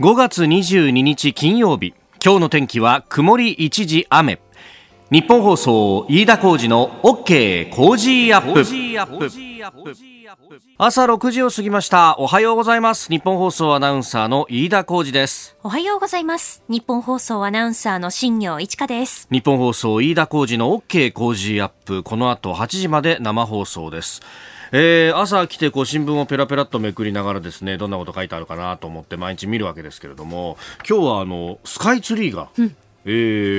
5月22日金曜日。今日の天気は曇り一時雨。ニッポン放送飯田浩司の OK Cozy Up。朝6時を過ぎました。おはようございます。ニッポン放送アナウンサーの飯田浩司です。おはようございます。ニッポン放送アナウンサーの新行市佳です。ニッポン放送飯田浩司の OK Cozy Up。この後8時まで生放送ですえー、朝来てこう新聞をペラペラっとめくりながらですねどんなこと書いてあるかなと思って毎日見るわけですけれども今日はあのスカイツリーが、うん、え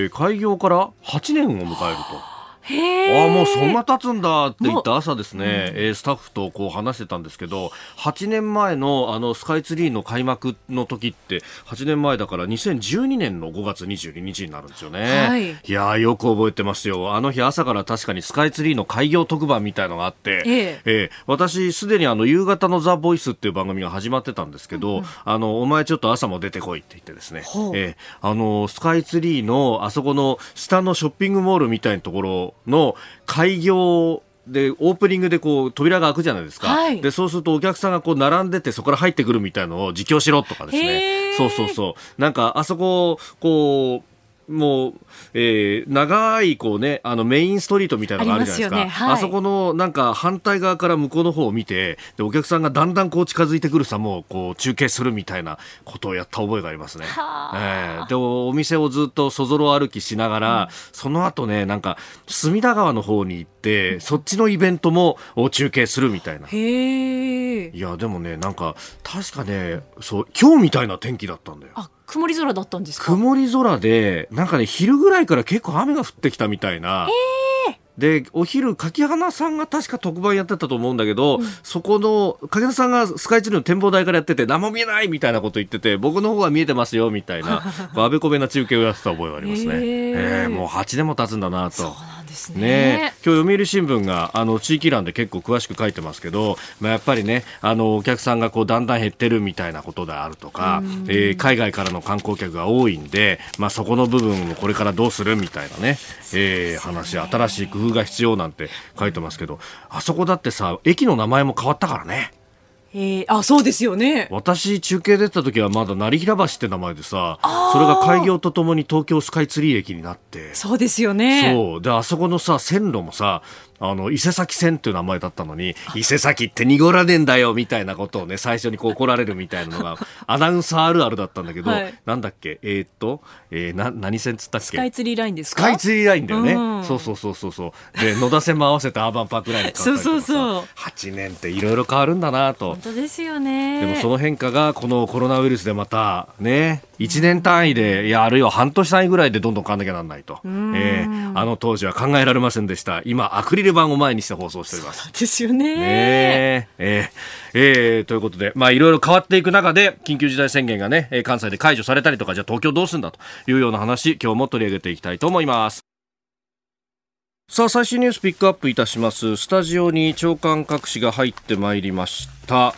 ー、開業から8年を迎えると。ああもうそんな経つんだって言った朝ですね、うん、スタッフとこう話してたんですけど8年前のあのスカイツリーの開幕の時って8年前だから2012年の5月22日になるんですよね、はい、いやよく覚えてますよ。あの日朝から確かにスカイツリーの開業特番みたいのがあって、ええ。えー、私すでにあの夕方のザ・ボイスっていう番組が始まってたんですけど、うんあのお前ちょっと朝も出てこいって言ってですね、えー、あのスカイツリーのあそこの下のショッピングモールみたいなところの開業でオープニングでこう扉が開くじゃないですか、はい、でそうするとお客さんがこう並んでてそこから入ってくるみたいのを実況しろとかですね。そうそうそう。なんかあそここうもう、えー、長いこうねあのメインストリートみたいなのがあるじゃないですか。あ、ね。はい、あそこのなんか反対側から向こうの方を見てでお客さんがだんだんこう近づいてくるさもこう中継するみたいなことをやった覚えがありますね、えー、でお店をずっとそぞろ歩きしながら、うん、その後ねなんか隅田川の方に行って、うん、そっちのイベントも中継するみたいな。へいやでもねなんか確かねそう今日みたいな天気だったんだよ曇り空だったんですか？曇り空で、なんかね、昼ぐらいから結構雨が降ってきたみたいな。で、お昼、柿花さんが確か特番やってたと思うんだけど、うん、そこの、柿花さんがスカイツリーの展望台からやってて、何も見えないみたいなこと言ってて、僕の方は見えてますよ、みたいな、あべこべな中継をやってた覚えがありますね。えー、もう8年も経つんだなと。ですね、ね、今日読売新聞があの地域欄で結構詳しく書いてますけど、まあ、やっぱりねあのお客さんがこうだんだん減ってるみたいなことであるとか、えー、海外からの観光客が多いんで、まあ、そこの部分をこれからどうするみたいなね、えー、話新しい工夫が必要なんて書いてますけどあそこだってさ駅の名前も変わったからね。えー、あそうですよね。私中継出た時はまだ成平橋って名前でさそれが開業とともに東京スカイツリー駅になって。そうですよね。そう。であそこのさ線路もさあの、伊勢崎線っていう名前だったのに、伊勢崎って濁らねえんだよ、みたいなことをね、最初にこう怒られるみたいなのが、アナウンサーあるあるだったんだけど、はい、なんだっけ、えー、っと、えー、な、何線つったっけ？スカイツリーラインですか？スカイツリーラインだよね。うん、そうそうそうそうそう。で、野田線も合わせてアーバンパークラインにそうそうそう。8年っていろいろ変わるんだなと。本当ですよね。でもその変化が、このコロナウイルスでまた、ね、1年単位で、いや、あるいは半年単位ぐらいでどんどん変わんなきゃなんないと。えー、あの当時は考えられませんでした。今、アクリル板を前にして放送しております。ですよね。ねえー、えー、ということで、まあ、いろいろ変わっていく中で、緊急事態宣言がね、関西で解除されたりとか、じゃあ東京どうすんだというような話、今日も取り上げていきたいと思います。さあ、最新ニュースピックアップいたします。スタジオに長官各紙が入ってまいりました。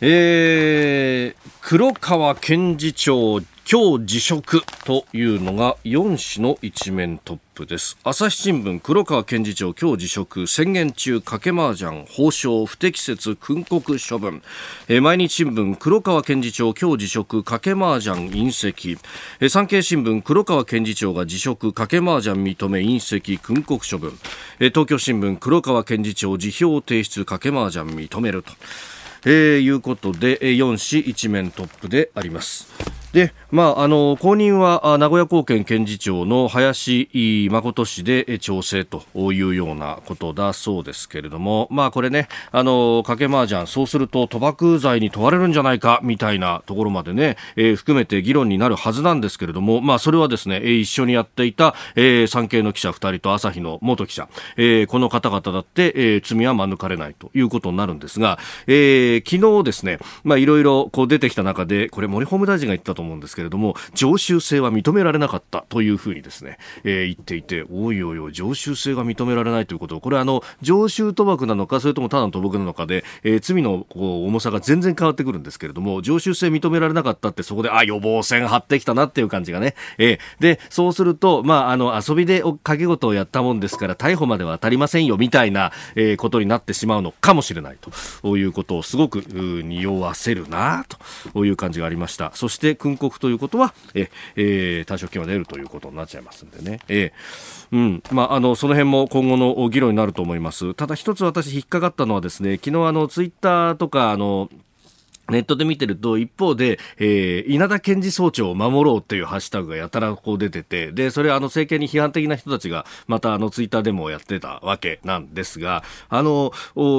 えー、黒川検事長今日辞職というのが4紙の一面トップです。朝日新聞黒川検事長今日辞職。宣言中賭け麻雀報奨不適切訓告処分、え毎日新聞黒川検事長今日辞職。賭け麻雀隕石、え産経新聞黒川検事長が辞職。賭け麻雀認め隕石訓告処分、え東京新聞黒川検事長辞表提出。賭け麻雀認めると。えー、いうことで4紙一面トップであります。で、まあ、あの後任は名古屋高検検事長の林誠氏で調整というようなことだそうですけれども、まあ、これね、あの賭け麻雀、そうすると賭博罪に問われるんじゃないかみたいなところまでね、えー、含めて議論になるはずなんですけれども、まあ、それはですね、一緒にやっていた、えー、産経の記者2人と朝日の元記者、えー、この方々だって、えー、罪は免れないということになるんですが、えー、昨日ですね、まあ、いろいろこう出てきた中で、これ森法務大臣が言ったと思うんですけれども常習性は認められなかったというふうにですね、えー、言っていておいおいおい常習性が認められないということ。これはあの常習賭博なのかそれともただの賭博なのかで、えー、罪のこう重さが全然変わってくるんですけれども常習性認められなかったってそこであ予防線張ってきたなっていう感じがね、えー、でそうすると、まあ、あの遊びで掛け事をやったもんですから逮捕までは当たりませんよみたいな、えー、ことになってしまうのかもしれないということをすごく匂わせるなという感じがありました。そして訓告ということは、ええー、退職金は出るということになっちゃいますんでね。えー、うん。まあ、あの、その辺も今後の議論になると思います。ただ一つ私引っかかったのはですね、昨日あの、ツイッターとか、あの、ネットで見てると、一方で、えー、稲田検事総長を守ろうっていうハッシュタグがやたらこう出てて、で、それあの政権に批判的な人たちが、またあのツイッターでもやってたわけなんですが、あの、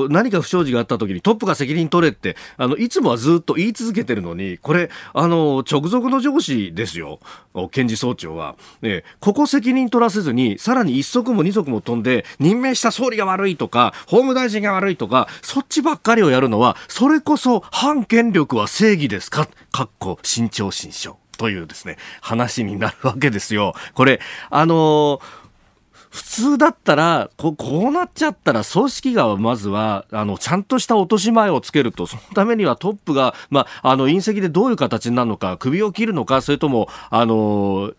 何か不祥事があった時にトップが責任取れって、あの、いつもはずっと言い続けてるのに、これ、あの、直属の上司ですよ、検事総長は。ね、ここ責任取らせずに、さらに一足も二足も飛んで、任命した総理が悪いとか、法務大臣が悪いとか、そっちばっかりをやるのは、それこそ反権権力は正義ですか？かっこ慎重慎重というですね、話になるわけですよ。これ、あのー普通だったらこ、うなっちゃったら、組織がまずは、あの、ちゃんとした落とし前をつけると、そのためにはトップが、まあ、あの、隕石でどういう形になるのか、首を切るのか、それとも、あの、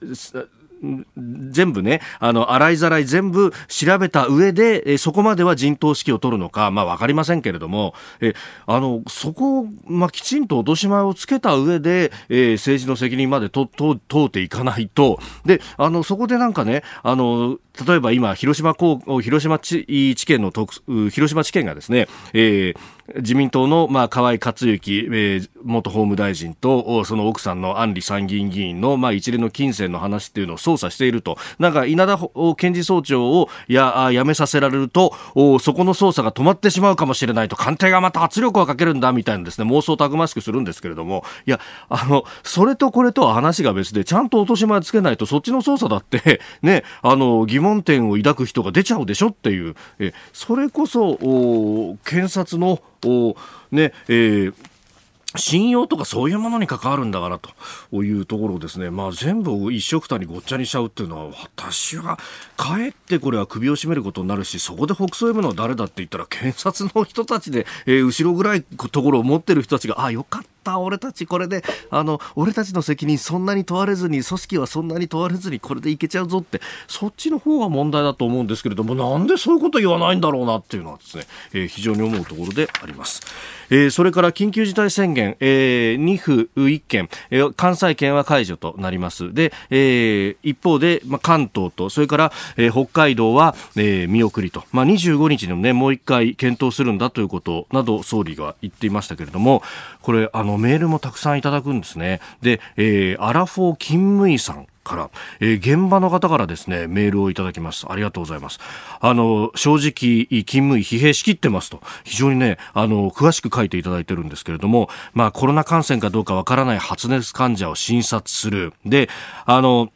全部ね、あの、洗いざらい全部調べた上で、えそこまでは陣頭指揮を取るのか、まあわかりませんけれども、えあの、そこを、まあきちんと落とし前をつけた上で、えー、政治の責任までと、と、通っていかないと、で、あの、そこでなんかね、あの、例えば今、広島高、広島地地検の特、広島地検がですね、えー、自民党の、まあ、河井克行、えー、元法務大臣と、その奥さんの安里参議院議員の、まあ、一連の金銭の話っていうのを捜査していると。なんか、稲田検事総長をや、辞めさせられると、そこの捜査が止まってしまうかもしれないと、官邸がまた圧力をかけるんだ、みたいなですね、妄想たくましくするんですけれども、いや、あの、それとこれとは話が別で、ちゃんと落とし前つけないと、そっちの捜査だって、ね、あの、疑問点を抱く人が出ちゃうでしょっていう、えそれこそ、検察の、ね、えー信用とかそういうものに関わるんだからというところですね、まあ、全部一緒くたにごっちゃにしちゃうっていうのは私はかえってこれは首を絞めることになるしそこで北総 M のは誰だって言ったら検察の人たちで、えー、後ろぐらいところを持ってる人たちがあよかったった俺たちこれであの俺たちの責任そんなに問われずに組織はそんなに問われずにこれでいけちゃうぞってそっちの方が問題だと思うんですけれどもなんでそういうこと言わないんだろうなっていうのはですね、えー、非常に思うところであります、えー、それから緊急事態宣言、えー、2府1県、えー、関西圏は解除となります。で、えー、一方で、まあ、関東とそれから、えー、北海道は、えー、見送りと、まあ、25日にもねもう一回検討するんだということなど総理が言っていましたけれどもこれあのメールもたくさんいただくんですね。で、えー、アラフォー勤務医さんから、えー、現場の方からですね、メールをいただきます。ありがとうございます。あの、正直、勤務医疲弊しきってますと、非常にね、あの、詳しく書いていただいてるんですけれども、まあ、コロナ感染かどうかわからない発熱患者を診察する。で、あの、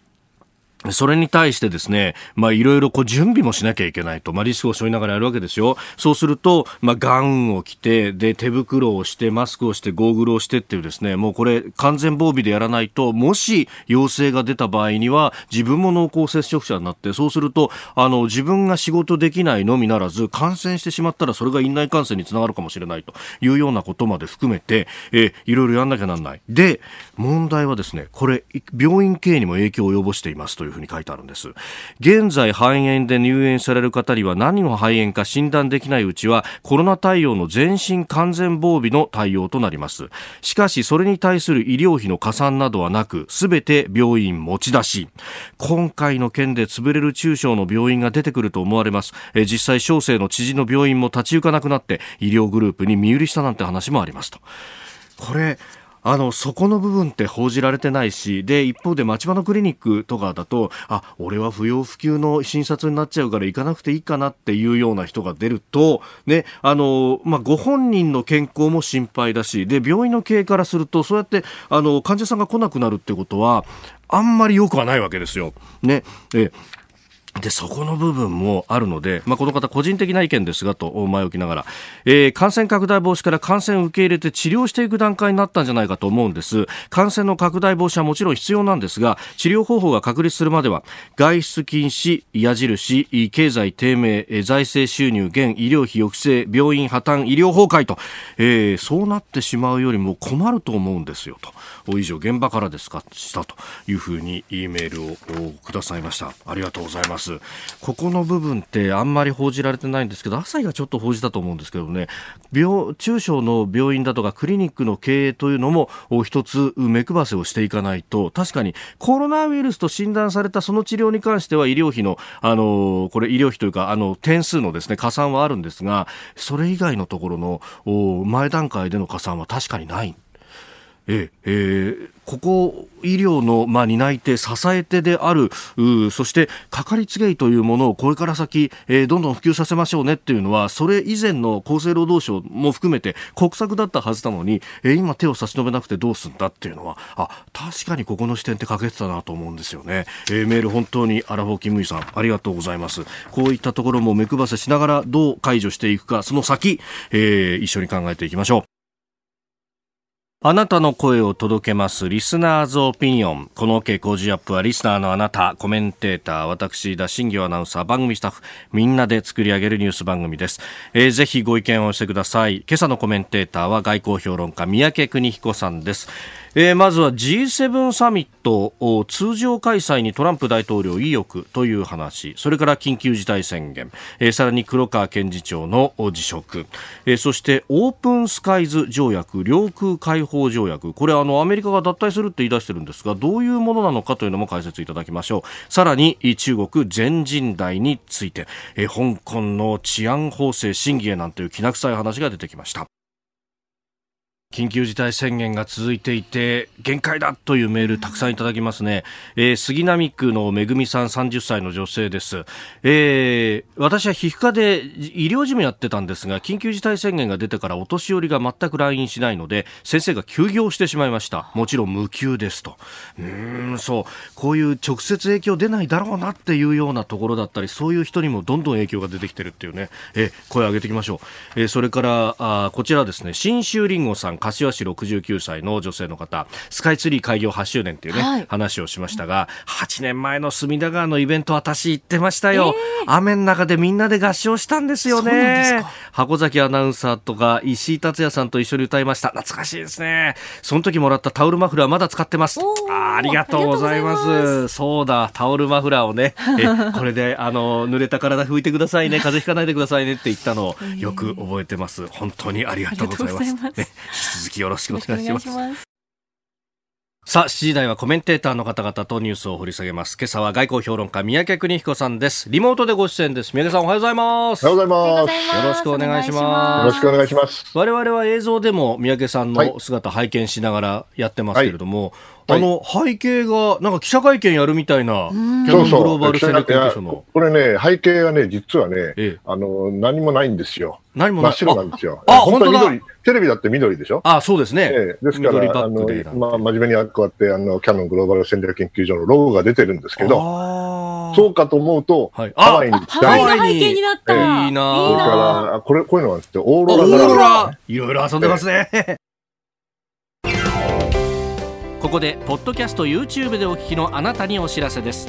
それに対してですね、まあいろいろこう準備もしなきゃいけないと、まあリスクを背負いながらやるわけですよ。そうすると、まあガウンを着て、で手袋をして、マスクをして、ゴーグルをしてっていうですね、もうこれ完全防備でやらないと、もし陽性が出た場合には自分も濃厚接触者になって、そうすると、あの自分が仕事できないのみならず、感染してしまったらそれが院内感染につながるかもしれないというようなことまで含めて、えいろいろやんなきゃなんない。で、問題はですね、これ、病院経営にも影響を及ぼしていますというふうに書いてあるんです。現在肺炎で入院される方には何の肺炎か診断できないうちはコロナ対応の全身完全防備の対応となります。しかしそれに対する医療費の加算などはなく、すべて病院持ち出し。今回の件で潰れる中小の病院が出てくると思われます。え実際小生の知事の病院も立ち行かなくなって医療グループに身売りしたなんて話もありますと。これあの、そこの部分って報じられてないし、で、一方で町場のクリニックとかだと、あ、俺は不要不急の診察になっちゃうから行かなくていいかなっていうような人が出ると、ね、あの、まあ、ご本人の健康も心配だし、で、病院の経営からすると、そうやって、あの、患者さんが来なくなるってことは、あんまり良くはないわけですよ。ね。えで、そこの部分もあるので、まあ、この方個人的な意見ですがと前置きながら、えー、感染拡大防止から感染を受け入れて治療していく段階になったんじゃないかと思うんです。感染の拡大防止はもちろん必要なんですが、治療方法が確立するまでは、外出禁止、矢印、経済低迷、財政収入減、医療費抑制、病院破綻、医療崩壊と、えー、そうなってしまうよりも困ると思うんですよと。以上、現場からですかしたというふうに E メールをくださいました。ありがとうございます。ます。ここの部分ってあんまり報じられてないんですけど朝日がちょっと報じたと思うんですけどね。病中小の病院だとかクリニックの経営というのも一つ目配せをしていかないと。確かにコロナウイルスと診断されたその治療に関しては医療費のあのこれ医療費というかあの点数のですね加算はあるんですがそれ以外のところの前段階での加算は確かにない。ええー、ここ医療の、まあ、担い手、支え手である、そしてかかりつけ医というものをこれから先、えー、どんどん普及させましょうねっていうのは、それ以前の厚生労働省も含めて国策だったはずなのに、えー、今手を差し伸べなくてどうすんだっていうのは、あ、確かにここの視点って欠けてたなと思うんですよね。えー、メール本当にアラフォーキムイさん、ありがとうございます。こういったところも目配せしながらどう解除していくか、その先、えー、一緒に考えていきましょう。あなたの声を届けますリスナーズオピニオン。この OK 工事アップはリスナーのあなた、コメンテーター、私、田新業アナウンサー、番組スタッフ、みんなで作り上げるニュース番組です。えー、ぜひご意見をしてください。今朝のコメンテーターは外交評論家、三宅邦彦さんです。えー、まずは G7 サミットを通常開催にトランプ大統領意欲という話。それから緊急事態宣言、えー、さらに黒川検事長の辞職、えー、そしてオープンスカイズ条約領空開放条約。これあのアメリカが脱退するって言い出してるんですがどういうものなのかというのも解説いただきましょう。さらに中国全人代について、えー、香港の治安法制審議へなんていうきな臭い話が出てきました。緊急事態宣言が続いていて限界だというメールたくさんいただきますね、えー、杉並区のめぐみさん30歳の女性です、えー、私は皮膚科で医療事務やってたんですが緊急事態宣言が出てからお年寄りが全く来院しないので先生が休業してしまいました。もちろん無給ですと。うんそう。こういう直接影響出ないだろうなっていうようなところだったりそういう人にもどんどん影響が出てきてるっていうね、えー、声を上げていきましょう、えー、それからあこちらですね。新州りんごさん。柏市69歳の女性の方スカイツリー開業8周年っていうね、はい、話をしましたが8年前の隅田川のイベント私行ってましたよ、えー、雨の中でみんなで合唱したんですよね。箱崎アナウンサーとか石井達也さんと一緒に歌いました。懐かしいですね。その時もらったタオルマフラーまだ使ってます。あありがとうございます。そうだタオルマフラーをね えこれであの濡れた体拭いてくださいね。風邪ひかないでくださいねって言ったのをよく覚えてます。本当にありがとうございます、ね、続きよろしくお願いします。さあ、7時台はコメンテーターの方々とニュースを掘り下げます。今朝は外交評論家、三宅邦彦さんです。リモートでご出演です。三宅さん、おはようございます。おはようございます。よろしくお願いします。よろしくお願いします。我々は映像でも三宅さんの姿拝見しながらやってますけれども、はいあの、背景が、なんか記者会見やるみたいな、キャノングローバル戦略研究所の。これね、背景がね、実はね、ええ、あの、何もないんですよ。何も真っ白なんですよ。あ、本当だ。テレビだって緑でしょ？あ、そうですね。ええ、ですから、あの、まあ、真面目にこうやって、あの、キャノングローバル戦略研究所のロゴが出てるんですけど、そうかと思うと、はい、ハワイに行きたい。ハワイに。いいなそれから、これ、こういうのがあって、オーロラオーロラ。いろいろ遊んでますね。ここでポッドキャスト YouTube でお聞きのあなたにお知らせです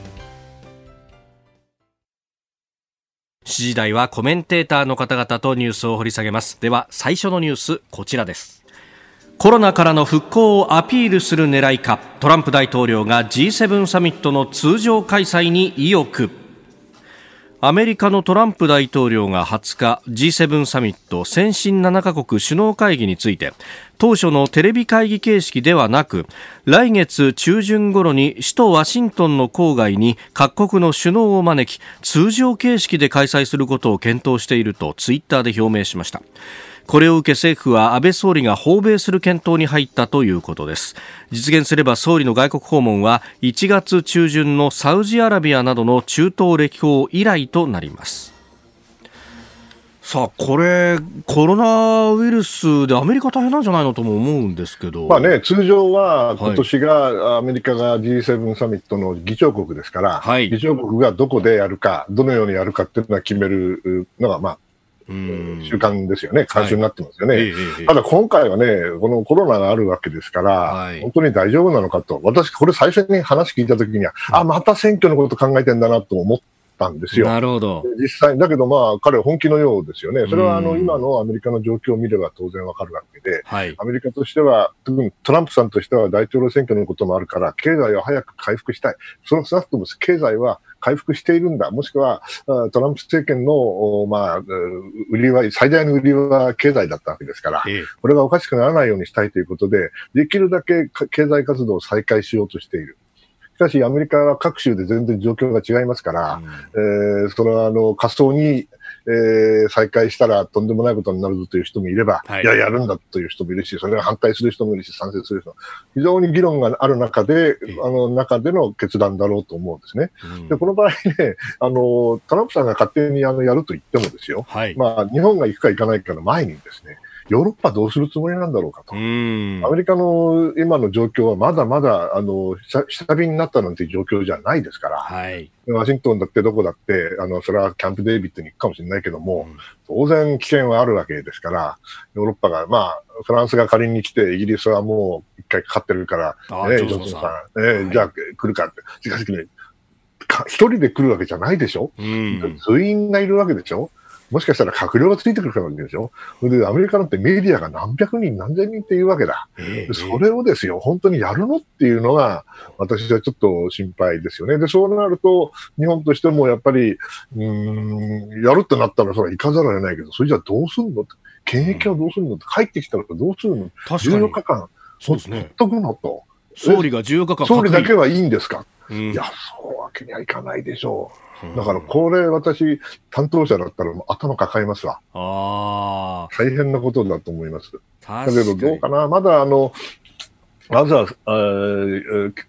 7時台はコメンテーターの方々とニュースを掘り下げます。では最初のニュースこちらです。コロナからの復興をアピールする狙いか。トランプ大統領が G7 サミットの通常開催に意欲。アメリカのトランプ大統領が20日 G7 サミット先進7カ国首脳会議について当初のテレビ会議形式ではなく来月中旬頃に首都ワシントンの郊外に各国の首脳を招き通常形式で開催することを検討しているとツイッターで表明しました。これを受け政府は安倍総理が訪米する検討に入ったということです。実現すれば総理の外国訪問は1月中旬のサウジアラビアなどの中東歴訪以来となります。さあ、これ、コロナウイルスでアメリカ大変なんじゃないのとも思うんですけど。まあね、通常は今年が、アメリカが G7 サミットの議長国ですから、はい、議長国がどこでやるか、どのようにやるかっていうのは決めるのが、まあ、習慣ですよね。慣習になってますよね。はいただ今回はね、このコロナがあるわけですから、はい、本当に大丈夫なのかと。私、これ最初に話聞いたときには、あ、また選挙のこと考えてんだなと思ったんですよ。なるほど。実際、だけどまあ、彼は本気のようですよね。それはあの、今のアメリカの状況を見れば当然わかるわけで、はい、アメリカとしては、特にトランプさんとしては大統領選挙のこともあるから、経済を早く回復したい。その少なくとも経済は回復しているんだ。もしくは、トランプ政権の、まあ、売りは、最大の売りは経済だったわけですから、これがおかしくならないようにしたいということで、できるだけ経済活動を再開しようとしている。しかし、アメリカは各州で全然状況が違いますから、うん、えー、それは、あの、仮想に、えー、再開したらとんでもないことになるぞという人もいれば、はい、いや、やるんだという人もいるし、それは反対する人もいるし、賛成する人も、非常に議論がある中で、あの、中での決断だろうと思うんですね。うん、で、この場合ね、あの、トランプさんが勝手にあの、やると言ってもですよ、はい、まあ、日本が行くか行かないかの前にですね、ヨーロッパどうするつもりなんだろうかと。アメリカの今の状況はまだまだ、あの、下火になったなんて状況じゃないですから、はい、ワシントンだってどこだって、あの、それはキャンプデービッドに行くかもしれないけども、うん、当然危険はあるわけですから、ヨーロッパが、まあ、フランスが仮に来て、イギリスはもう一回かかってるから、ね、ジョンソンさん、ね、はい、じゃあ来るかって。しかしね、一人で来るわけじゃないでしょ、うん、通員がいるわけでしょ？もしかしたら閣僚がついてくるかもしれないでしょ？で、アメリカなんてメディアが何百人、何千人っていうわけだ。えー、それをですよ、本当にやるのっていうのが、私はちょっと心配ですよね。で、そうなると、日本としてもやっぱり、うん、やるってなったら、それは行かざるを得ないけど、それじゃどうすんの検疫はどうすんのって？帰ってきたらどうするの ?14 日間、そうですね。とくのと。総理が14日間総理だけはいいんですか、うん、いや、そうわけにはいかないでしょう。だからこれ私、担当者だったら頭抱えますわ。ああ。大変なことだと思います。だけどどうかなまだあの、まずは、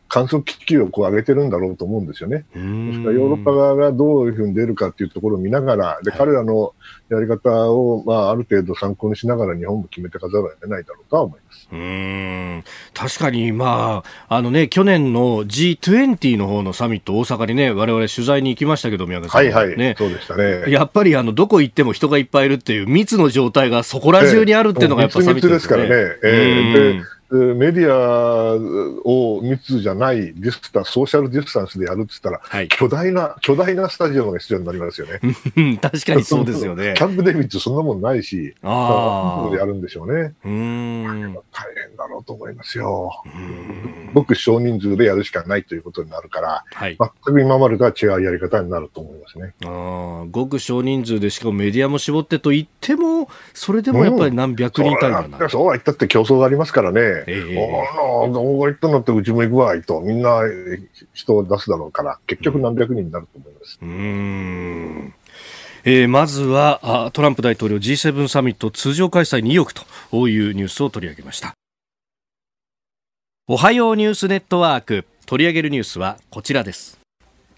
観測機器をこう上げてるんだろうと思うんですよね。ですからヨーロッパ側がどういうふうに出るかっていうところを見ながら、で、彼らのやり方を、まあ、ある程度参考にしながら日本も決めてかざるを得ないだろうとは思います。うん確かに、まあ、あのね、去年の G20 の方のサミット、大阪にね、我々取材に行きましたけど、宮川さん、ね。はいはい。そうでしたね。やっぱり、あの、どこ行っても人がいっぱいいるっていう密の状態がそこら中にあるっていうのがやっぱサミットですね。密ですからね。えーメディアを密じゃないディスタソーシャルディスタンスでやるって言ったら、はい、巨大な、巨大なスタジオが必要になりますよね。確かにそうですよね。キャンプデビッドそんなもんないし、ああ。でやるんでしょうね。うん。大変だろうと思いますよ。ごく少人数でやるしかないということになるから、はい、全く今までとは違うやり方になると思いますね。ああ、ごく少人数でしかもメディアも絞ってと言っても、それでもやっぱり何百人単位だな、うん、そうは言ったって競争がありますからね。ええああ、どこ行ったんだってうちも行くわいと、みんな人を出すだろうから、結局何百人になると思います。うん。えー、まずはトランプ大統領 G7 サミット通常開催に意欲というニュースを取り上げました。おはようニュースネットワーク。取り上げるニュースはこちらです。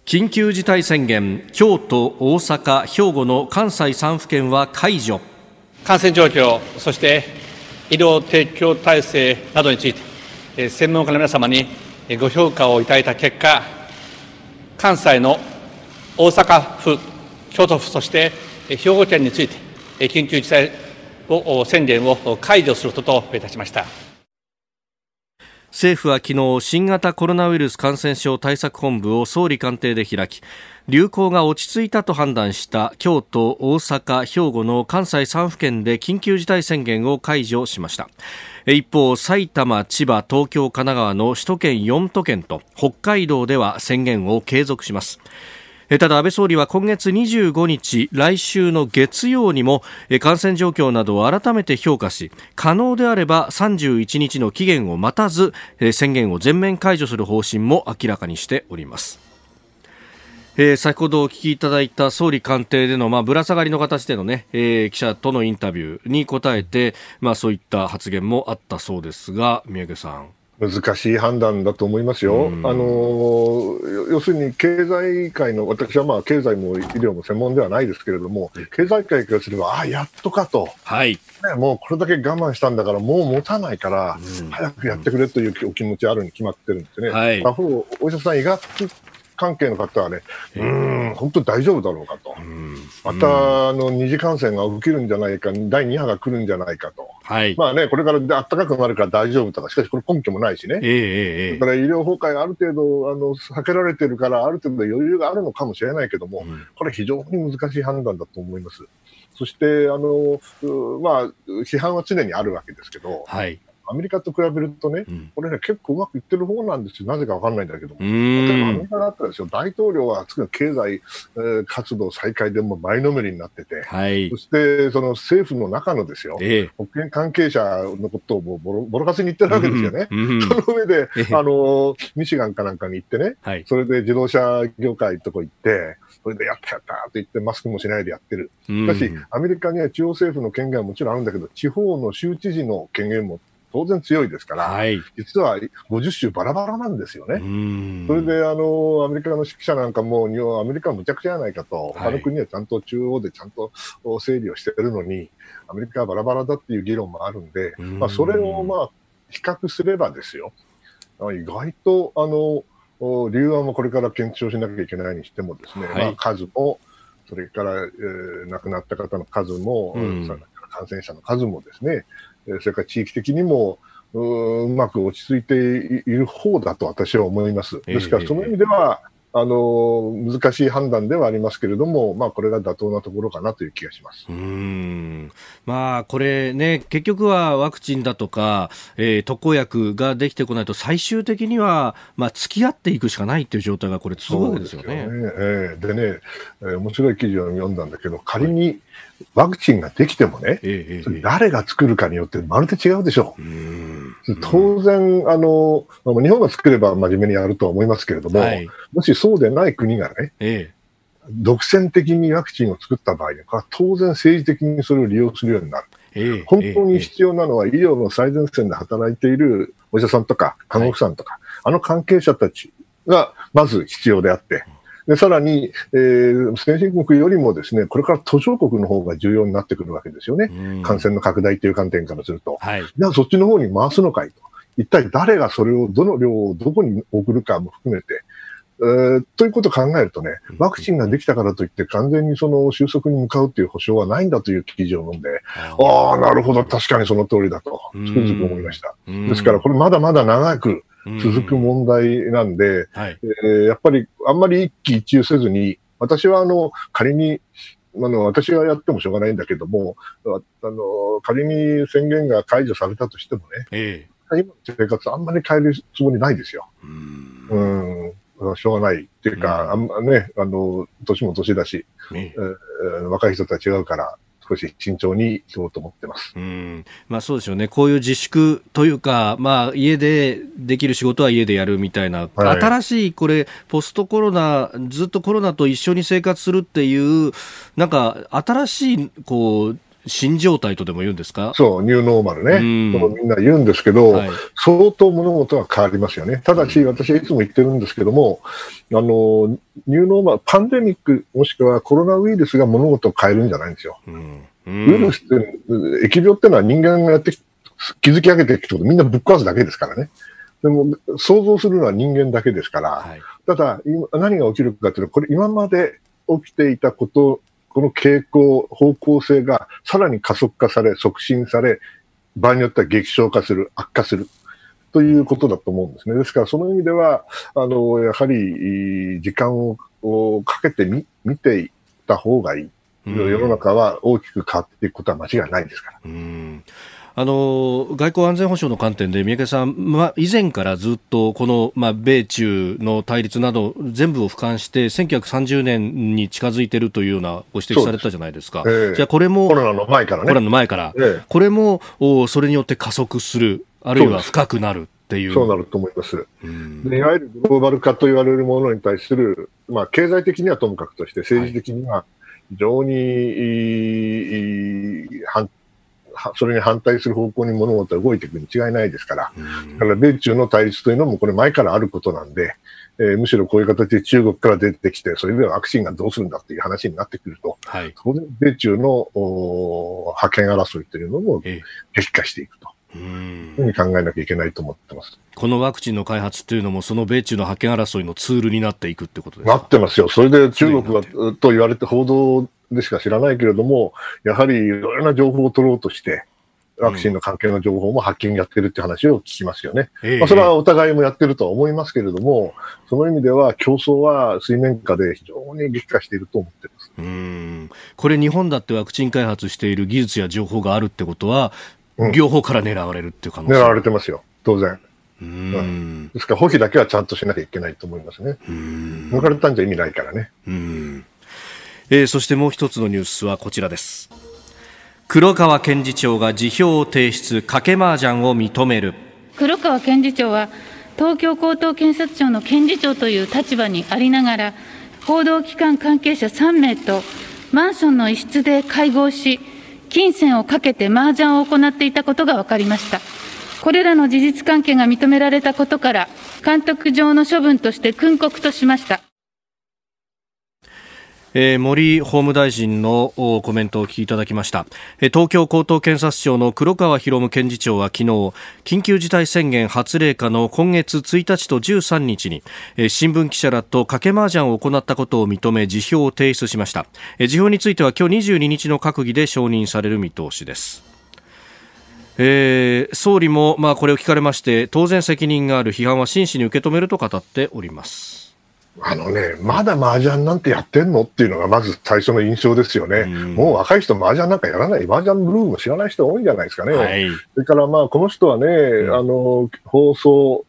緊急事態宣言京都、大阪、兵庫の関西3府県は解除。感染状況そして医療提供体制などについて、専門家の皆様にご評価をいただいた結果、関西の大阪府、京都府、そして兵庫県について、緊急事態を宣言を解除することといたしました。政府は昨日新型コロナウイルス感染症対策本部を総理官邸で開き流行が落ち着いたと判断した京都、大阪、兵庫の関西3府県で緊急事態宣言を解除しました。一方、埼玉、千葉、東京、神奈川の首都圏4都県と北海道では宣言を継続します。ただ安倍総理は今月25日来週の月曜にも感染状況などを改めて評価し可能であれば31日の期限を待たず宣言を全面解除する方針も明らかにしております。えー、先ほどお聞きいただいた総理官邸での、まあ、ぶら下がりの形でのね、えー、記者とのインタビューに答えて、まあ、そういった発言もあったそうですが、宮家さん。難しい判断だと思いますよ。あの要するに経済界の私はまあ経済も医療も専門ではないですけれども、経済界からすればああやっとかと、はい、ね、もうこれだけ我慢したんだからもう持たないから、早くやってくれというお気持ちあるに決まってるんですね。はい、他方お医者さん医学関係の方はね、うん、本当に大丈夫だろうかと。また、あの、二次感染が起きるんじゃないか、第2波が来るんじゃないかと。はい。まあね、これから暖かくなるから大丈夫とか、しかしこれ根拠もないしね。ええだから医療崩壊がある程度、あの、避けられてるから、ある程度余裕があるのかもしれないけども、うん、これ非常に難しい判断だと思います。そして、あの、まあ、批判は常にあるわけですけど、はい。アメリカと比べるとね、うん、これね、結構うまくいってる方なんですよ。なぜかわかんないんだけども。例えばアメリカだったらですよ、大統領は経済、えー、活動再開でも前のめりになってて、はい、そしてその政府の中のですよ、えー、保険関係者のことをもうボロボロカスに言ってるわけですよね。うんうん、その上で、あの、ミシガンかなんかに行ってね、はい、それで自動車業界とこ行って、それでやったやったって言ってマスクもしないでやってる。しかし、アメリカには中央政府の権限はもちろんあるんだけど、地方の州知事の権限も当然強いですから、はい、実は50州バラバラなんですよね。それで、あの、アメリカの指揮者なんかも、アメリカはむちゃくちゃやないかと、他の国はちゃんと中央でちゃんと整理をしてるのに、アメリカはバラバラだっていう議論もあるんで、まあ、それをまあ、比較すればですよ、意外と、あの、理由はもうこれから検証しなきゃいけないにしてもですね、はい、まあ、数も、それから、えー、亡くなった方の数も、うん、感染者の数もですね、それから地域的にもうまく落ち着いている方だと私は思います。ですから、その意味では、あの、難しい判断ではありますけれども、まあ、これが妥当なところかなという気がします。うん。まあ、これね、結局はワクチンだとか、えー、特効薬ができてこないと、最終的には、まあ、付き合っていくしかないっていう状態がこれ続くわけですよね。で、ねえー、でね、えー、面白い記事を読んだんだけど、仮にワクチンができてもね、えー、誰が作るかによってまるで違うでしょう。う当然、あの、日本が作れば真面目にやるとは思いますけれども、はい、もしそうでない国がね、えー、独占的にワクチンを作った場合には、当然政治的にそれを利用するようになる。えー、本当に必要なのは医療の最前線で働いているお医者さんとか看護婦さんとか、はい、あの関係者たちがまず必要であって、で、さらに、えー、先進国よりもですね、これから途上国の方が重要になってくるわけですよね。感染の拡大という観点からすると。はい。じゃあそっちの方に回すのかいと。一体誰がそれを、どの量をどこに送るかも含めて、えー、ということを考えるとね、ワクチンができたからといって完全にその収束に向かうという保証はないんだという記事を読んで、ああ、なるほど、確かにその通りだと、つくづく思いました。ですから、これまだまだ長く、続く問題なんで、はい、えー、やっぱりあんまり一喜一憂せずに、私はあの、仮に、あの、私がやってもしょうがないんだけども、あの、仮に宣言が解除されたとしてもね、えー、今の生活あんまり変えるつもりないですよ。うん。うん。しょうがない。っていうか、うん、あんまね、あの、年も年だし、えー、若い人とは違うから、少し慎重にしようと思ってます。うん。まあそうですよね。こういう自粛というか、まあ家でできる仕事は家でやるみたいな、はい、新しいこれ、ポストコロナ、ずっとコロナと一緒に生活するっていう、なんか新しい、こう、新状態とでも言うんですか？そう、ニューノーマルね。みんな言うんですけど、はい、相当物事は変わりますよね。ただし、私はいつも言ってるんですけども、あの、ニューノーマル、パンデミックもしくはコロナウイルスが物事を変えるんじゃないんですよ。うんウイルスって、疫病ってのは人間がやって築き上げてきたことみんなぶっ壊すだけですからね。でも、想像するのは人間だけですから、はい、ただ、今、何が起きるかというと、これ今まで起きていたことこの傾向、方向性がさらに加速化され、促進され、場合によっては激症化する、悪化する。ということだと思うんですね。ですから、その意味では、あの、やはり、時間をかけてみ、見ていった方がいい。世の中は大きく変わっていくことは間違いないですから。うんあの外交安全保障の観点で、三宅さん、ま以前からずっとこの、ま米中の対立など、全部を俯瞰して、1930年に近づいているというようなご指摘されたじゃないですか、す。えー、じゃあ、これも、コロナの前からね、コロナの前から、えー、これもおそれによって加速する、あるいは深くなる。っていう。そうなると思います。でいわゆるグローバル化と言われるものに対する、まあ、経済的にはともかくとして、政治的には非常に反それに反対する方向に物事は動いていくに違いないですから、だから米中の対立というのもこれ前からあることなんで、えー、むしろこういう形で中国から出てきて、それではワクチンがどうするんだっていう話になってくると、はい、当然米中の覇権争いというのも激化していくと。ふうに考えなきゃいけないと思ってます。このワクチンの開発というのも、その米中の覇権争いのツールになっていくってことですなってますよ。それで中国がと言われて報道でしか知らないけれども、やはりいろいろな情報を取ろうとして、ワクチンの関係の情報も発見やってるって話を聞きますよね。えー、まあ、それはお互いもやってるとは思いますけれども、その意味では競争は水面下で非常に激化していると思っています。うんこれ日本だってワクチン開発している技術や情報があるってことは、うん、両方から狙われるっていう可能性狙われてますよ、当然。うん、ですから、保秘だけはちゃんとしなきゃいけないと思いますね。抜かれたんじゃ意味ないからね。うんえー、そしてもう一つのニュースはこちらです。黒川検事長が辞表を提出、賭け麻雀を認める。黒川検事長は、東京高等検察庁の検事長という立場にありながら、報道機関関係者3名とマンションの一室で会合し、金銭をかけて麻雀を行っていたことが分かりました。これらの事実関係が認められたことから、監督上の処分として訓告としました。えー、森法務大臣のコメントをお聞きいただきました、東京高等検察庁の黒川博文検事長は昨日緊急事態宣言発令下の今月1日と13日に、新聞記者らと賭け麻雀を行ったことを認め辞表を提出しました、辞表については今日22日の閣議で承認される見通しです。えー、総理も、まあ、これを聞かれまして当然責任がある批判は真摯に受け止めると語っております。あのね、まだ麻雀なんてやってんのっていうのがまず最初の印象ですよね。うん、もう若い人麻雀なんかやらない。麻雀ブルーも知らない人多いんじゃないですかね。はい、それからまあこの人はね、うん、あの、放送、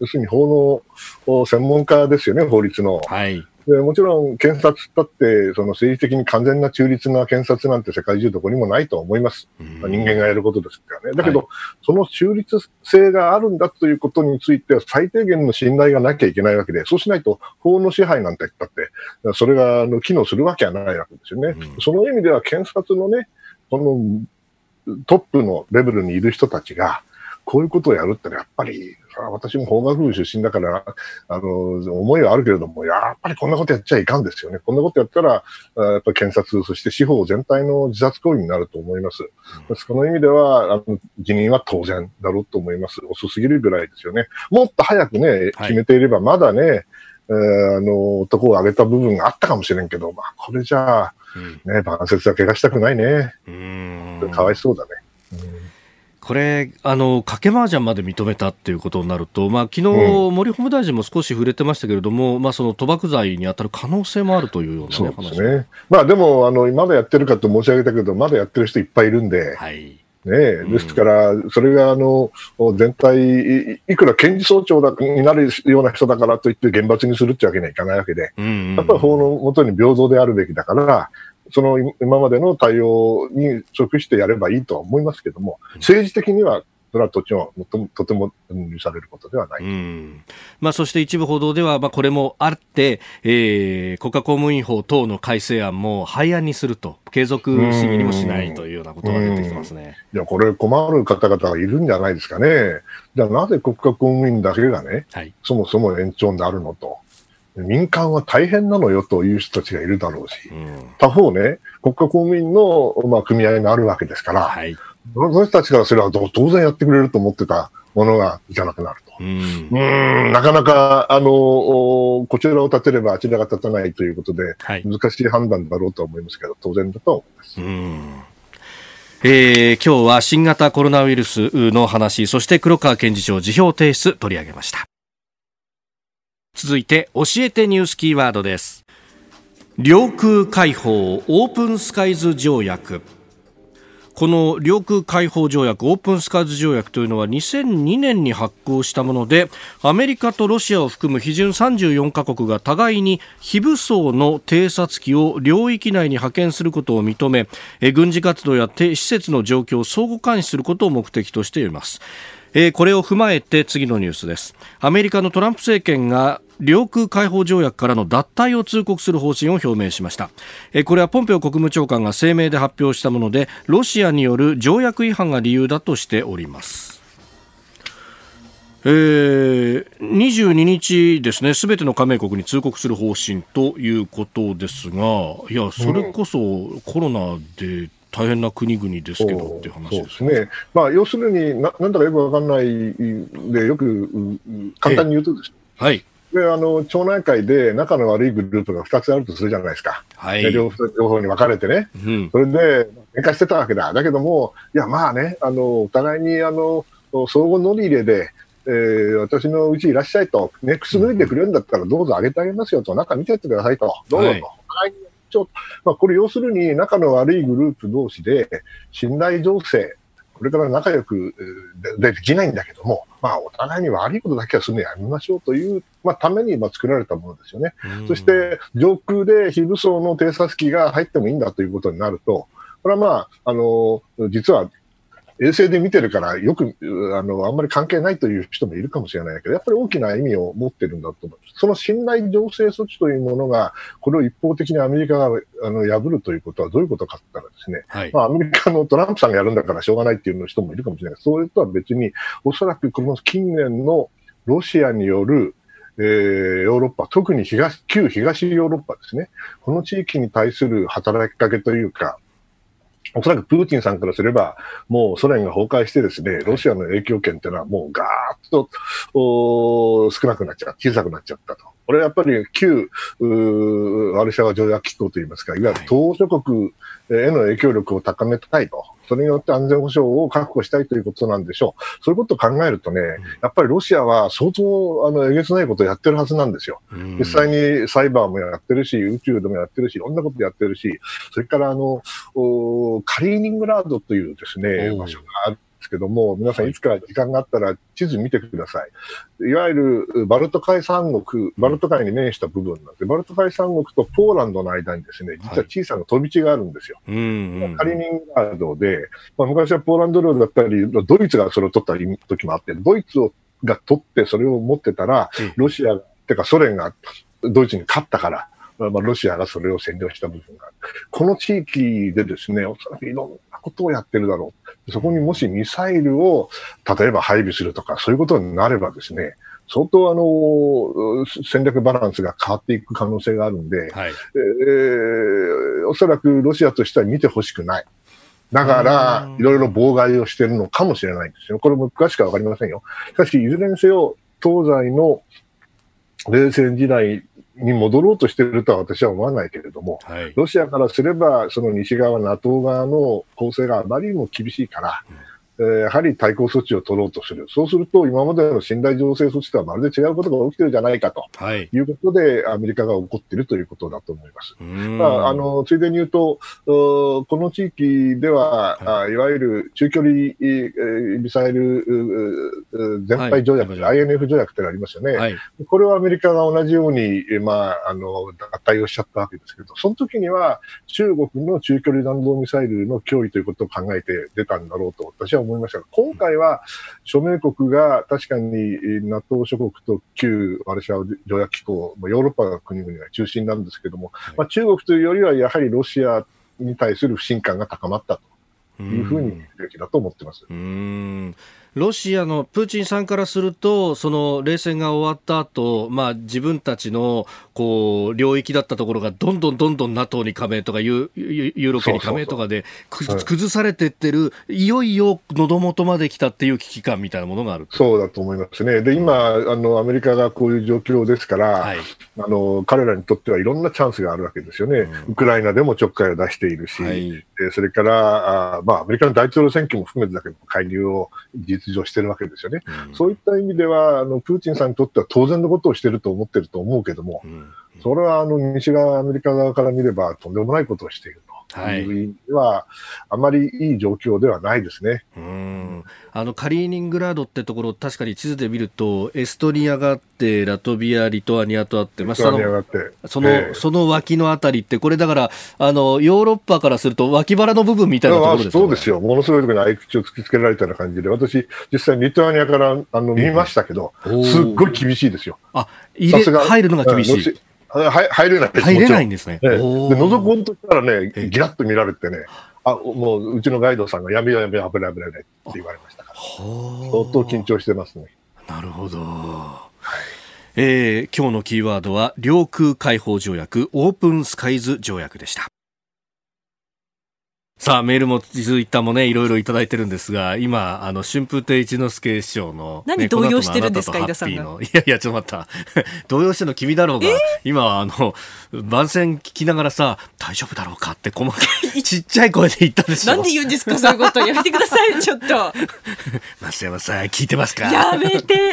要するに法の専門家ですよね、法律の。はいでもちろん検察だって、その政治的に完全な中立な検察なんて世界中どこにもないと思います。まあ、人間がやることですからね。だけど、はい、その中立性があるんだということについては最低限の信頼がなきゃいけないわけで、そうしないと法の支配なんて言ったって、それがあの機能するわけはないわけですよね。うん、その意味では検察のね、このトップのレベルにいる人たちが、こういうことをやるってのはやっぱり私も法学部出身だから、あの、思いはあるけれども、やっぱりこんなことやっちゃいかんですよね。こんなことやったら、やっぱり検察、そして司法全体の自殺行為になると思います。うん、その意味では、あの、辞任は当然だろうと思います。遅すぎるぐらいですよね。もっと早くね、決めていれば、まだね、はいえー、あの、男を挙げた部分があったかもしれんけど、まあ、これじゃあ、うん、ね、晩節は怪我したくないね。うん。かわいそうだね。これ、あの、賭け麻雀まで認めたっていうことになると、まあ、昨日、森法務大臣も少し触れてましたけれども、うん、まあ、その賭博罪に当たる可能性もあるというような、ね、そうですね。まあ、でも、あの、まだやってるかと申し上げたけど、まだやってる人いっぱいいるんで、はい。ねですから、それがあの全体、いくら検事総長だになるような人だからといって厳罰にするってわけにはいかないわけで、やっぱり法のもとに平等であるべきだから、その今までの対応に即してやればいいとは思いますけども、政治的にはそれはとてもとても許されることではない、まあ、そして一部報道では、まあ、これもあって、えー、国家公務員法等の改正案も廃案にすると、継続審議にもしないというようなことが出てきてますねいやこれ、困る方々がいるんじゃないですかね、じゃあなぜ国家公務員だけがね、はい、そもそも延長になるのと。民間は大変なのよという人たちがいるだろうし、うん、他方ね、国家公務員の、まあ、組合があるわけですから、はい、その人たちからすれば当然やってくれると思ってたものがいかなくなると。うん、うんなかなか、あの、こちらを立てればあちらが立たないということで、はい、難しい判断だろうと思いますけど、当然だと思います。うんえー、今日は新型コロナウイルスの話、そして黒川検事長辞表提出取り上げました。続いて教えてニュースキーワードです。領空開放オープンスカイズ条約。この領空開放条約オープンスカイズ条約というのは2002年に発行したものでアメリカとロシアを含む批准34カ国が互いに非武装の偵察機を領域内に派遣することを認め軍事活動や施設の状況を相互監視することを目的としています、これを踏まえて次のニュースです。アメリカのトランプ政権が領空開放条約からの脱退を通告する方針を表明しました。これはポンペオ国務長官が声明で発表したものでロシアによる条約違反が理由だとしております。えー、22日ですね、すべての加盟国に通告する方針ということですが、いや、それこそコロナで大変な国々ですけどっていう話ですね。まあ、要するにな、なんだかよくわかんないで、よく簡単に言うとですね、はい。で、あの、町内会で仲の悪いグループが2つあるとするじゃないですか。はい。両両方に分かれてね。うん。それで、喧嘩してたわけだ。だけども、いや、まあね、あの、お互いに、あの、相互乗り入れで、えー、私のうちいらっしゃいと、ね、くすぐいてくれるんだったらどうぞあげてあげますよと、中見てってくださいと、どうぞと。はい、まあ、これ要するに仲の悪いグループ同士で信頼情勢、これから仲良くでできないんだけども、まあ、お互いに悪いことだけはすぐやめましょうという、まあ、ためにまあ作られたものですよね。そして、上空で非武装の偵察機が入ってもいいんだということになると、これはまあ、あの、実は衛星で見てるからよく、あの、あんまり関係ないという人もいるかもしれないけど、やっぱり大きな意味を持ってるんだと思う。その信頼醸成措置というものが、これを一方的にアメリカがあの破るということはどういうことかって言ったらですね、はい、まあアメリカのトランプさんがやるんだからしょうがないっていう人もいるかもしれないそれとは別に、おそらくこの近年のロシアによるえー、ヨーロッパ、特に東、旧東ヨーロッパですね。この地域に対する働きかけというか、おそらくプーチンさんからすれば、もうソ連が崩壊してですね、ロシアの影響権っていうのはもうガーッと少なくなっちゃう、小さくなっちゃったと。これはやっぱり旧ワルシャワ条約機構といいますか、いわゆる東諸国への影響力を高めたいと。それによって安全保障を確保したいということなんでしょう。そういうことを考えるとね、やっぱりロシアは相当、あの、えげつないことをやってるはずなんですよ。実際にサイバーもやってるし、宇宙でもやってるし、いろんなことやってるし、それからあの、カリーニングラードというですね、場所があるですけども、皆さんいつか時間があったら地図見てください。いわゆるバルト海三国、バルト海に面した部分なんで、バルト海三国とポーランドの間にですね、実は小さな飛び地があるんですよ。はい、カリニングラードで、まあ、昔はポーランド領だったり、ドイツがそれを取った時もあって、ドイツをが取ってそれを持ってたら、ロシア、てかソ連がドイツに勝ったから、まあ、ロシアがそれを占領した部分がある。この地域でですね、おそらくいろんなことをやってるだろう。そこにもしミサイルを、例えば配備するとか、そういうことになればですね、相当あの、戦略バランスが変わっていく可能性があるんで、はい、えー、おそらくロシアとしては見てほしくない。だから、いろいろ妨害をしてるのかもしれないんですよ。これも詳しくはわかりませんよ。しかし、いずれにせよ、東西の冷戦時代に戻ろうとしているとは私は思わないけれども、はい、ロシアからすれば、その西側、NATO 側の攻勢があまりにも厳しいから、うんえー、やはり対抗措置を取ろうとする。そうすると、今までの信頼醸成措置とはまるで違うことが起きてるじゃないかと、はい、いうことで、アメリカが怒っているということだと思います。まあ、あのついでに言うと、この地域では、はい、いわゆる中距離ミサイル全廃条約、はい、INF 条約ってありますよね、はい、これはアメリカが同じように、まあ、あの合体をしちゃったわけですけど、その時には中国の中距離弾道ミサイルの脅威ということを考えて出たんだろうと私は思いましたが、今回は署名国が確かに NATO 諸国と旧ワルシャワ条約機構、ヨーロッパの国々が中心なんですけども、まあ、中国というよりはやはりロシアに対する不信感が高まったというふうに見るべきだと思ってます。うんロシアのプーチンさんからすると、その冷戦が終わった後、まあ自分たちのこう領域だったところがどんどんどんどん NATO に加盟とかユーロ圏に加盟とかで崩されていってる、いよいよ喉元まで来たっていう危機感みたいなものがある。そうだと思いますね。で、今、あの、アメリカがこういう状況ですから、はい、あの、彼らにとってはいろんなチャンスがあるわけですよね。うん、ウクライナでもちょっかいを出しているし、はい、それから、あまあ、アメリカの大統領選挙も含めてだけど、介入を実出場してるわけですよね。うん、そういった意味では、あの、プーチンさんにとっては当然のことをしてると思ってると思うけども、うん、それはあの、西側、アメリカ側から見ればとんでもないことをしていると。い。う意味では、あまりいい状況ではないですね。うん。あのカリーニングラードってところ、確かに地図で見ると、エストニアがあって、ラトビア、リトアニアとあって、まあ、そのその、えー、その脇のあたりって、これだからあの、ヨーロッパからすると、脇腹の部分みたいなところです、ね、そうですよ、ものすごいところに合口を突きつけられたような感じで、私、実際、リトアニアからあの見ましたけど、えー、すっごい厳しいですよ。あ入れ入るのが厳しい。入れない入れないんですね。で、覗こうとしたらね、ギラッと見られてね、あ、もう、うちのガイドさんがやめよやめよ、危ない危ないって言われましたから。相当緊張してますね。なるほど。はい、えー、今日のキーワードは、領空開放条約、オープンスカイズ条約でした。さあ、メールもツイッターもね、いろいろいただいてるんですが、今、あの、春風亭一之輔師匠の、ね、何動揺してるんですか、井田さんいやいや、ちょっと待った。動揺してるの君だろうが、今、あの、番宣聞きながらさ、大丈夫だろうかって細か い、ちっちゃい声で言ったでしょ。なんで言うんですか、そういうこと。やめてください、ちょっと。増山さん、聞いてますか？やめて。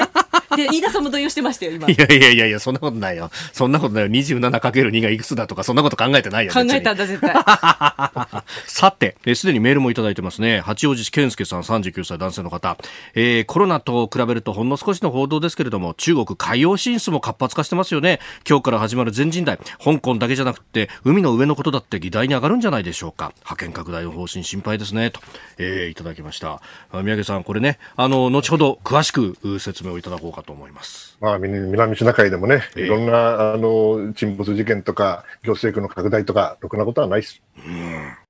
で、飯田さんも動揺してましたよ、今。いやいやいやいや、そんなことないよ。そんなことないよ。27×2 がいくつだとか、そんなこと考えてないよ。考えたんだ、絶対。さて、すでにメールもいただいてますね。八王子市健介さん、39歳男性の方。えー、コロナと比べるとほんの少しの報道ですけれども、中国海洋進出も活発化してますよね。今日から始まる全人代。香港だけじゃなくて、海の上のことだって議題に上がるんじゃないでしょうか。派遣拡大の方針心配ですね。と、えー、いただきました。宮家さん、これね、あの、後ほど詳しく説明をいただこうかと思います。まあ、南シナ海でもね、いろんな、あの、沈没事件とか、行政区の拡大とか、ろくなことはないです。うん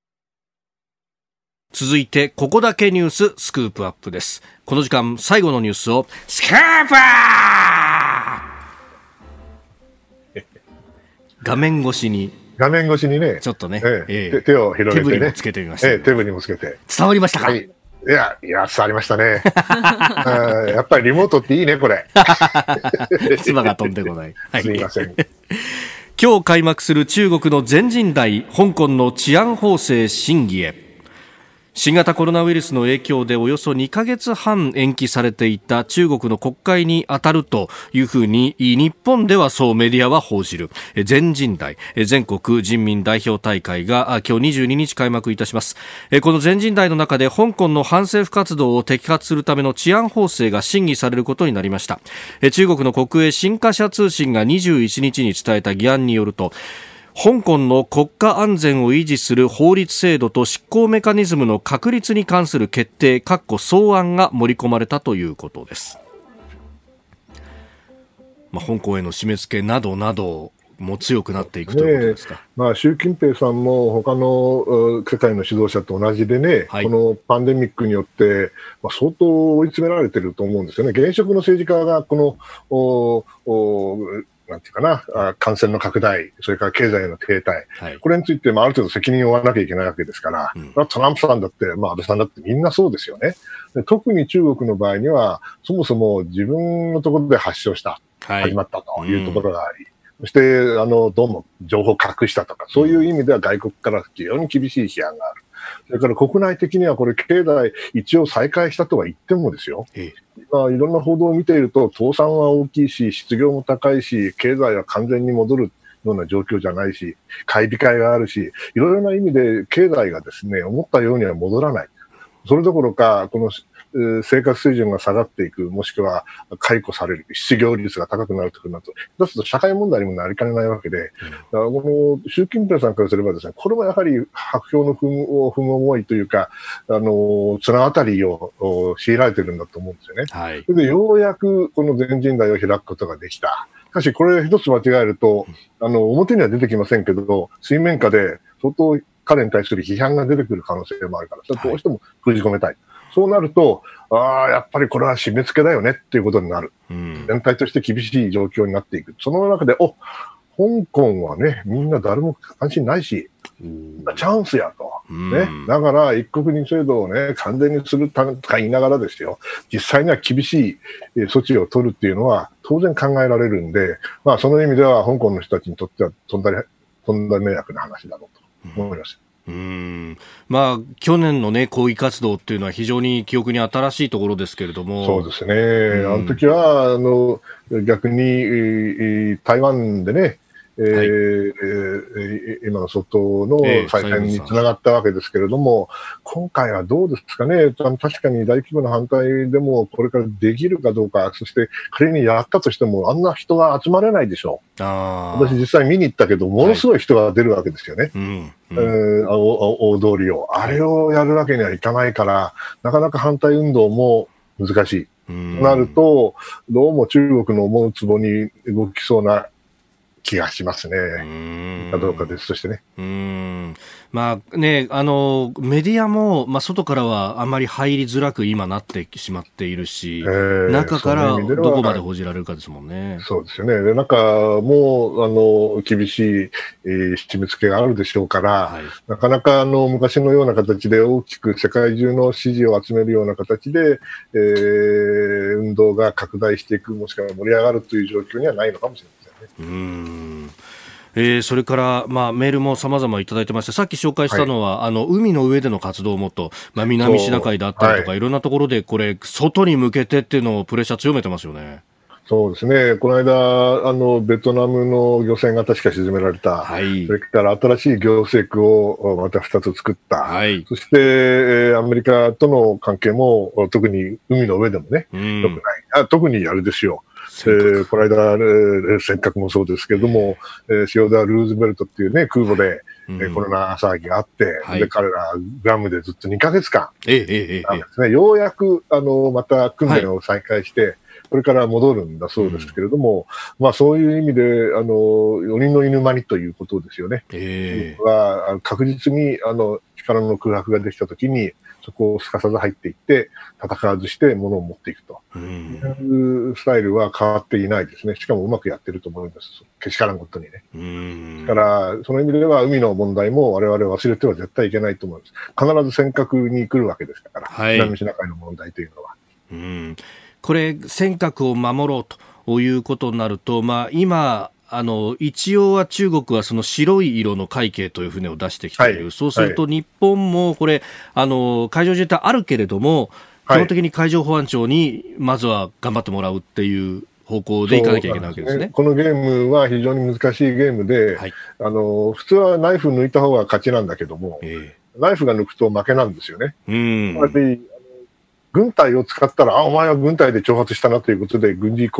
続いて、ここだけニューススクープアップです。この時間、最後のニュースを、スクープ画面越しに。画面越しにね。ちょっとね。えええ、手を広げて、ね、手振りもつけてみました。ええ、手振りもつけて。伝わりましたか、はい、いや、いや、伝わりましたね。やっぱりリモートっていいね、これ。唾が飛んでこない。はい、すみません。今日開幕する中国の全人代、香港の治安法制審議へ。新型コロナウイルスの影響でおよそ2ヶ月半延期されていた中国の国会に当たるというふうに日本ではそうメディアは報じる。全人代全国人民代表大会が今日22日開幕いたします。この全人代の中で香港の反政府活動を摘発するための治安法制が審議されることになりました。中国の国営新華社通信が21日に伝えた議案によると香港の国家安全を維持する法律制度と執行メカニズムの確立に関する決定、括弧草案が盛り込まれたということです。まあ、香港への締め付けなどなども強くなっていくということですか、ね、まあ、習近平さんも他の世界の指導者と同じでね、はい、このパンデミックによって、まあ、相当追い詰められてると思うんですよね。現職の政治家がこのおおなんていうかな、感染の拡大、それから経済の停滞、はい、これについて、まあ、ある程度責任を負わなきゃいけないわけですから、うん、トランプさんだって、まあ、安倍さんだってみんなそうですよね。で特に中国の場合には、そもそも自分のところで発症した、はい、始まったというところがあり、うん、そして、あの、どうも情報を隠したとか、そういう意味では外国から非常に厳しい批判がある。それから国内的にはこれ、経済一応再開したとは言ってもですよ、ええ、まあ、いろんな報道を見ていると、倒産は大きいし、失業も高いし、経済は完全に戻るような状況じゃないし、買い控えがあるし、いろいろな意味で経済がですね、思ったようには戻らない。それどころか、この生活水準が下がっていく、もしくは解雇される、失業率が高くなるとなると、だと社会問題にもなりかねないわけで、うん、この習近平さんからすればですね、これもやはり白氷の踏む踏む思いというか、あの、綱渡りを強いられてるんだと思うんですよね。はい、それでようやくこの全人代を開くことができた。しかし、これ一つ間違えると、あの、表には出てきませんけど、水面下で相当彼に対する批判が出てくる可能性もあるから、それどうしても封じ込めたい。はいそうなると、ああ、やっぱりこれは締め付けだよねっていうことになる。うん、全体として厳しい状況になっていく。その中で、お香港はね、みんな誰も関心ないし、チャンスやと。ね。だから、一国二制度をね、完全にするためとか言いながらですよ、実際には厳しい措置を取るっていうのは当然考えられるんで、まあ、その意味では香港の人たちにとってはとんだり、とんだ迷惑な話だろうと思います。うんまあ、去年の、ね、抗議活動っていうのは非常に記憶に新しいところですけれども。そうですね、あの時はあの逆に台湾でね、えー、はい、えー、今の外の再選につながったわけですけれども、えー、今回はどうですかね、確かに大規模な反対でもこれからできるかどうか、そして仮にやったとしても、あんな人が集まれないでしょう。あ私、実際見に行ったけど、ものすごい人が出るわけですよね。はいうんうん、大通りを。あれをやるわけにはいかないから、なかなか反対運動も難しい。となると、どうも中国の思うつぼに動きそうな気がしますね。かどうかですとしてね。うんまあね、あの、メディアも、まあ、外からはあまり入りづらく今なってしまっているし、えー、中からどこまで報じられるかですもんね。そうですよね。で、なんか、もう、あの、厳しい、えー、締め付けがあるでしょうから、はい、なかなか、あの、昔のような形で大きく世界中の支持を集めるような形で、えー、運動が拡大していく、もしくは盛り上がるという状況にはないのかもしれませんね。うんえー、それから、まあ、メールも様々いただいてまして、さっき紹介したのは、はい、あの、海の上での活動もと、まあ、南シナ海だったりとか、はい、いろんなところで、これ、外に向けてっていうのをプレッシャー強めてますよね。そうですね。この間、あの、ベトナムの漁船が確か沈められた。はい。それから新しい行政区をまた2つ作った。はい。そして、えー、アメリカとの関係も、特に海の上でもね、うん、良くない。あ特にあれですよ。えー、この間、えー、尖閣もそうですけれども、えー、シオダー・ルーズベルトっていうね、空母で、うん、えー、コロナ騒ぎがあって、はい、で、彼ら、グラムでずっと2ヶ月間、えー、えー、えー、ね、ようやく、あの、また訓練を再開して、はいこれから戻るんだそうですけれども、うん、まあそういう意味で、あの、鬼の犬間にということですよね。えー、は確実に、あの、力の空白ができたときに、そこをすかさず入っていって、戦わずして物を持っていくと。うん、いうスタイルは変わっていないですね。しかもうまくやってると思います。けしからんことにね。うん、だから、その意味では海の問題も我々忘れては絶対いけないと思います。必ず尖閣に来るわけですから、はい、南シナ海の問題というのは。うんこれ、尖閣を守ろうということになると、まあ、今、あの一応は中国はその白い色の海警という船を出してきている、はい、そうすると日本もこれ、あの海上自衛隊あるけれども、基本的に海上保安庁にまずは頑張ってもらうっていう方向でいかなきゃいけないわけですね、ね、このゲームは非常に難しいゲームで、はい、あの普通はナイフ抜いた方が勝ちなんだけども、えー、ナイフが抜くと負けなんですよね。うん。軍隊を使ったら、あ、お前は軍隊で挑発したなということで、軍事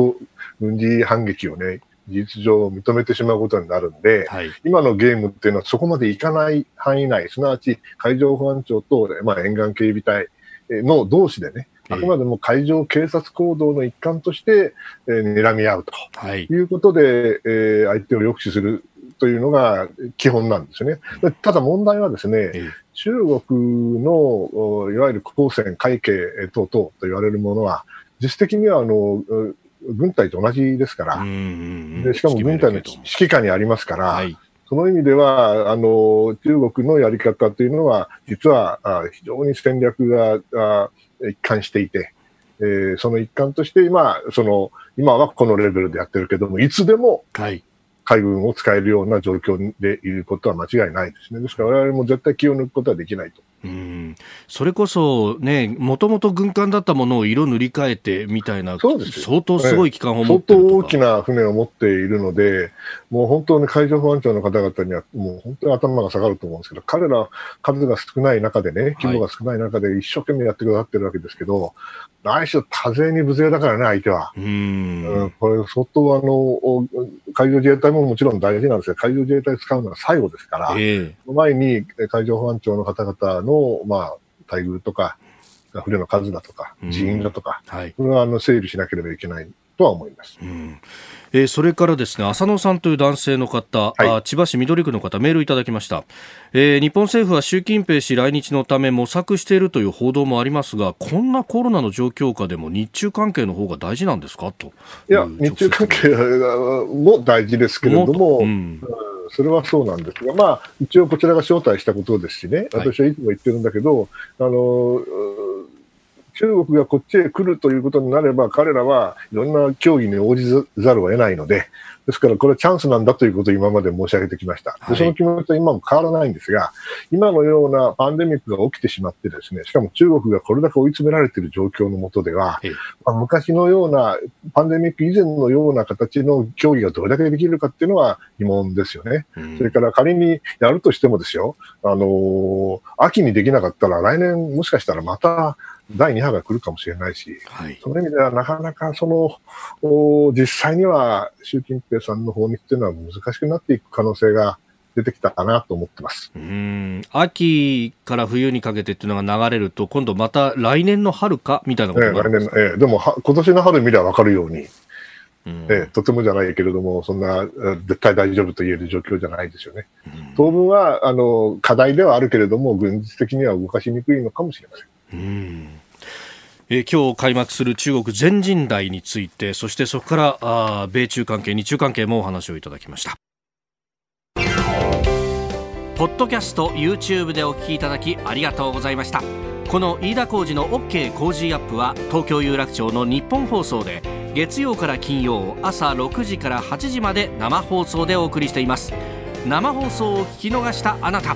軍事反撃をね、事実上認めてしまうことになるんで、はい、今のゲームっていうのはそこまでいかない範囲内、すなわち海上保安庁と、まあ、沿岸警備隊の同士でね、あくまでも海上警察行動の一環として、えー、睨み合うと、はい、いうことで、えー、相手を抑止するというのが基本なんですよね。ただ問題はですね、中国のいわゆる公船海警等々と言われるものは、実質的にはあの軍隊と同じですから、でしかも軍隊の指揮下にありますから、はい、その意味では、あの、中国のやり方というのは、実はあ非常に戦略があ一貫していて、えー、その一環として、今、その、今はこのレベルでやってるけども、いつでも、はい海軍を使えるような状況でいることは間違いないですね。ですから我々も絶対気を抜くことはできないと。うんそれこそね、もともと軍艦だったものを色塗り替えてみたいな、そうです相当すごい機関を持ってる相当大きな船を持っているので、もう本当に海上保安庁の方々には、もう本当に頭が下がると思うんですけど、彼ら数が少ない中でね、規模が少ない中で一生懸命やってくださってるわけですけど、来週多勢に無勢だからね、相手は。うん、これ、相当あの、海上自衛隊ももちろん大事なんですが、海上自衛隊使うのは最後ですから、えー、その前に海上保安庁の方々の、まあ、待遇とか、船の数だとか、人員だとか、はい、これはあの整理しなければいけないとは思います。うんえー、それからですね浅野さんという男性の方、はい、千葉市緑区の方メールいただきました、えー、日本政府は習近平氏来日のため模索しているという報道もありますがこんなコロナの状況下でも日中関係の方が大事なんですか？と。いや日中関係も大事ですけれども、うん、それはそうなんですが、まあ、一応こちらが招待したことですしね、私はいつも言ってるんだけど、はい、あの中国がこっちへ来るということになれば、彼らはいろんな協議に応じざるを得ないので、ですからこれはチャンスなんだということを今まで申し上げてきました。でその気持ちは今も変わらないんですが、今のようなパンデミックが起きてしまってですね、しかも中国がこれだけ追い詰められている状況のもとでは、まあ、昔のような、パンデミック以前のような形の協議がどれだけできるかっていうのは疑問ですよね。うん、それから仮にやるとしてもですよ、あのー、秋にできなかったら来年もしかしたらまた第2波が来るかもしれないし、はい、その意味ではなかなかその実際には習近平さんの訪日というのは難しくなっていく可能性が出てきたかなと思ってます。うん。秋から冬にかけてっていうのが流れると、今度また来年の春かみたいなことになるんですか、ええ、来年ええ、でも今年の春見れば分かるように、うん、えとてもじゃないけれども、そんな絶対大丈夫と言える状況じゃないですよね。うん、当分はあの課題ではあるけれども、軍事的には動かしにくいのかもしれません。うんえ今日開幕する中国全人代についてそしてそこからあ米中関係日中関係もお話をいただきました。ポッドキャスト YouTube でお聞きいただきありがとうございました。この飯田浩司の OK 工事アップは東京有楽町の日本放送で月曜から金曜朝6時から8時まで生放送でお送りしています。生放送を聞き逃したあなた。